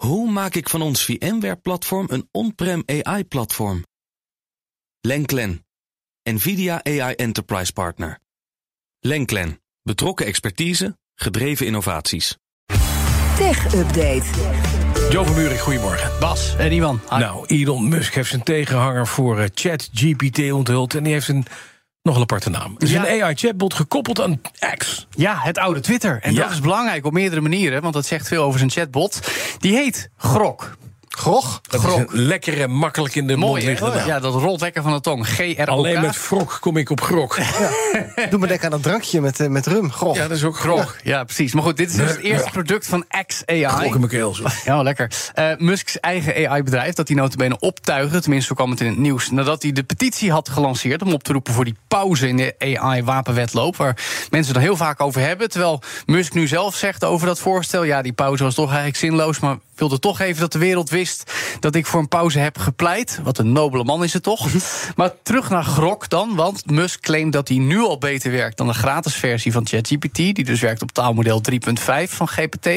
Hoe maak ik van ons VMware-platform een on-prem AI-platform? Lenklen, NVIDIA AI Enterprise Partner. Lenklen, betrokken expertise, gedreven innovaties. Tech Update. Jo van Buurik, goedemorgen. Bas en Iwan. Hi. Nou, Elon Musk heeft zijn tegenhanger voor eh, ChatGPT onthuld... en die heeft een nog aparte naam. Het is Ja. een AI-chatbot gekoppeld aan X. Ja, het oude Twitter. En Ja. dat is belangrijk op meerdere manieren, want dat zegt veel over zijn chatbot. Die heet Grok. Grog? Dat is een lekkere, makkelijk in de mond Mooi, liggende naam. Ja, dat rolt lekker van de tong. G-R-O-K. Alleen met frok kom ik op grok. Doe me denken aan dat drankje met, eh, met rum. Grog. Ja, dat is ook Grok. grok. Ja, precies. Maar goed, dit is dus het eerste product van XAI. Grok in mijn keel. zo. Ja, lekker. Eh Musk's eigen AI-bedrijf, dat hij notabene optuigen... tenminste, zo kwam het in het nieuws... nadat hij de petitie had gelanceerd... om op te roepen voor die pauze in de AI-wapenwetloop... waar mensen het er heel vaak over hebben. Terwijl Musk nu zelf zegt over dat voorstel... ja, die pauze was toch eigenlijk zinloos... maar wilde toch even dat de wereld wist... dat ik voor een pauze heb gepleit. Wat een nobele man is het toch. maar terug naar Grok dan, want Musk claimt dat hij nu al beter werkt... dan de gratis versie van ChatGPT... die dus werkt op taalmodel 3.5 van GPT.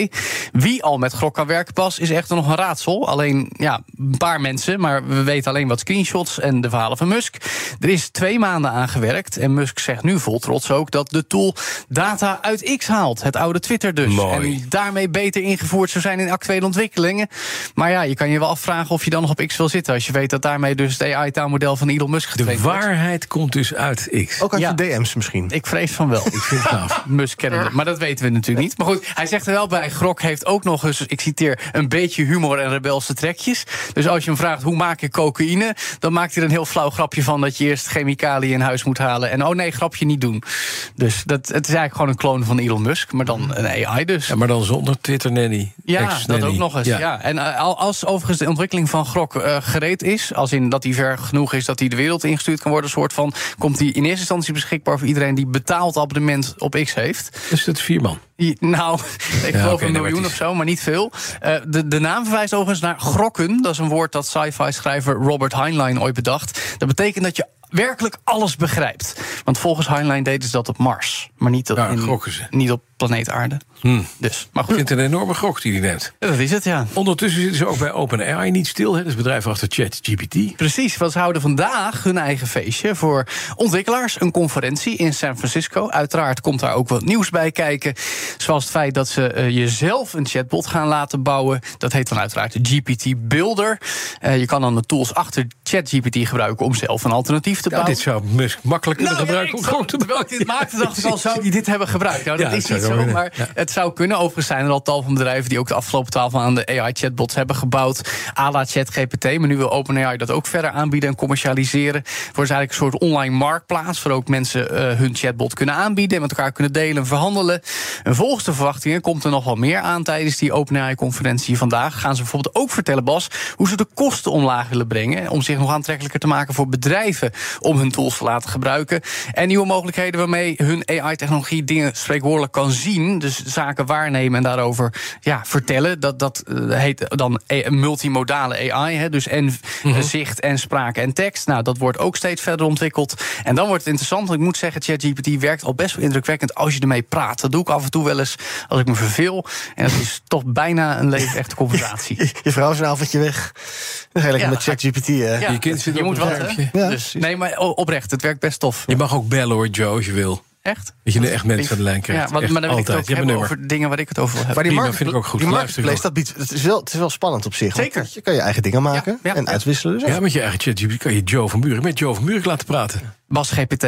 Wie al met Grok kan werken pas, is echter nog een raadsel. Alleen, ja, een paar mensen, maar we weten alleen wat screenshots... en de verhalen van Musk. Er is twee maanden aan gewerkt en Musk zegt nu vol trots ook... dat de tool data uit X haalt, het oude Twitter dus. Mooi. En daarmee beter ingevoerd zou zijn in actuele ontwikkelingen. Maar ja, je kan je wel afvragen of je dan nog op X wil zitten... als je weet dat daarmee dus het AI-taalmodel van Elon Musk De getraind wordt. waarheid komt dus uit X. Ook uit Ja. je DM's misschien. Ik vrees van wel. Ik vind het. Musk kennen we. Maar dat weten we natuurlijk niet. Maar goed, hij zegt er wel bij... Grok heeft ook nog eens, ik citeer... een beetje humor en rebelse trekjes. Dus als je hem vraagt hoe maak ik cocaïne... dan maakt hij er een heel flauw grapje van... dat je eerst chemicaliën in huis moet halen. En oh nee, grapje niet doen. Dus dat, het is eigenlijk gewoon een kloon van Elon Musk... maar dan een AI dus. Ja, maar dan zonder Twitter nanny. Ja, dat ook nog eens. Ja. En eh, al- als overigens de ontwikkeling van Grok eh, gereed is, als in dat hij ver genoeg is dat hij de wereld ingestuurd kan worden, soort van, komt hij in eerste instantie beschikbaar voor iedereen die betaald abonnement op X heeft. Dus dat is vier man. Nou, ik geloof een miljoen het of zo, maar niet veel. Eh, de, de naam verwijst overigens naar grokken. Dat is een woord dat sci-fi-schrijver Robert Heinlein ooit bedacht. Dat betekent dat je werkelijk alles begrijpt. Want volgens Heinlein deden ze dat op Mars, maar niet, op- Ja, in- niet op planeet Aarde. Hmm. Dus, maar Ik goed, vind het een enorme grok die hij neemt. dat is het, ja. Ondertussen zitten ze ook bij OpenAI niet stil. Hè? Dat is bedrijf achter ChatGPT. Precies, want ze houden vandaag hun eigen feestje voor ontwikkelaars. Een conferentie in San Francisco. Uiteraard komt daar ook wat nieuws bij kijken. Zoals het feit dat ze eh, jezelf een chatbot gaan laten bouwen. Dat heet dan uiteraard de GPT Builder. Eh, je kan dan de tools achter ChatGPT gebruiken om zelf een alternatief te Ja, bouwen. dit zou Musk makkelijk kunnen Nou, ja, gebruiken om ik grok te ik dit maakte, dacht ik al, zou die dit hebben gebruikt? Nou, dat Ja, is niet zo, kunnen. maar Ja. het zou kunnen. Overigens zijn er al tal van bedrijven die ook de afgelopen twaalf maanden AI-chatbots hebben gebouwd. à la ChatGPT. Maar nu wil OpenAI dat ook verder aanbieden en commercialiseren. Voor is eigenlijk een soort online marktplaats. Waar ook mensen eh, hun chatbot kunnen aanbieden. En met elkaar kunnen delen en verhandelen. En volgens de verwachtingen komt er nog wel meer aan tijdens die OpenAI-conferentie vandaag. Gaan ze bijvoorbeeld ook vertellen, Bas, hoe ze de kosten omlaag willen brengen. Om zich nog aantrekkelijker te maken voor bedrijven om hun tools te laten gebruiken. En nieuwe mogelijkheden waarmee hun AI-technologie dingen spreekwoordelijk kan zien. Dus zaken waarnemen en daarover ja, vertellen. Dat, dat eh, heet dan e- multimodale AI. Hè, dus en eh, zicht en spraak en tekst. Nou, dat wordt ook steeds verder ontwikkeld. En dan wordt het interessant. Want ik moet zeggen, ChatGPT werkt al best wel indrukwekkend als je ermee praat. Dat doe ik af en toe wel eens als ik me verveel. En dat is toch bijna een levensechte conversatie. Je, je vrouw is een avondje weg. Dan ga je lekker Ja, met ChatGPT. hè? Ja, Je kind zit je op moet een wat, hè? schermpje. Ja, dus, nee, maar oprecht, het werkt best tof. Je mag ook bellen hoor, Joe, als je wil. Echt? Dat je nu echt mensen aan de lijn krijgt. Ja, want, maar dan wil ik het altijd. ook over dingen waar ik het over wil hebben. Maar die, market- vind ik ook goed. die marketplace, dat biedt, het, is wel, het is wel spannend op zich. Zeker. Want Je kan je eigen dingen maken Ja, ja, en uitwisselen. Dus Ja, met je eigen ChatGPT kan je Joe van Buren met Joe van Buren laten praten. Bas GPT.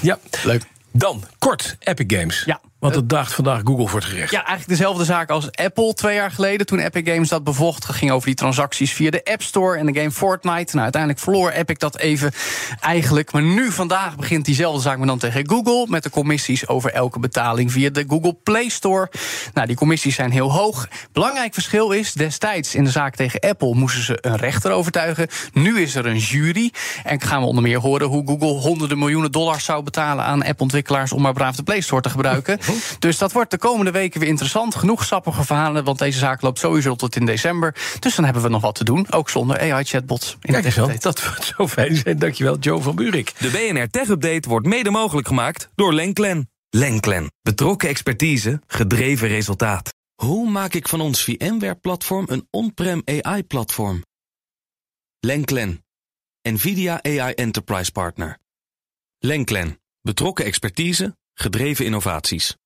Ja. Leuk. Dan, kort, Epic Games. Ja. Want het daagt vandaag Google voor het gerecht. Ja, eigenlijk dezelfde zaak als Apple twee jaar geleden. Toen Epic Games dat bevocht. Ging over die transacties via de App Store en de game Fortnite. Nou, uiteindelijk verloor Epic dat even eigenlijk. Maar nu vandaag begint diezelfde zaak maar dan tegen Google. Met de commissies over elke betaling via de Google Play Store. Nou, die commissies zijn heel hoog. Belangrijk verschil is, destijds in de zaak tegen Apple moesten ze een rechter overtuigen. Nu is er een jury. En gaan we onder meer horen hoe Google honderden miljoenen dollars zou betalen aan app-ontwikkelaars om maar braaf de Play Store te gebruiken. Dus dat wordt de komende weken weer interessant. Genoeg sappige verhalen, want deze zaak loopt sowieso tot in december. Dus dan hebben we nog wat te doen, ook zonder AI-chatbots. Kijk eens wel, dat wordt zo fijn zijn. Dankjewel, Joe van Buurik. De BNR Tech Update wordt mede mogelijk gemaakt door Lenklen. Lenklen. Betrokken expertise, gedreven resultaat. Hoe maak ik van ons VMware-platform een on-prem AI-platform? Lenklen, NVIDIA AI Enterprise Partner. Lenklen, betrokken expertise, gedreven innovaties.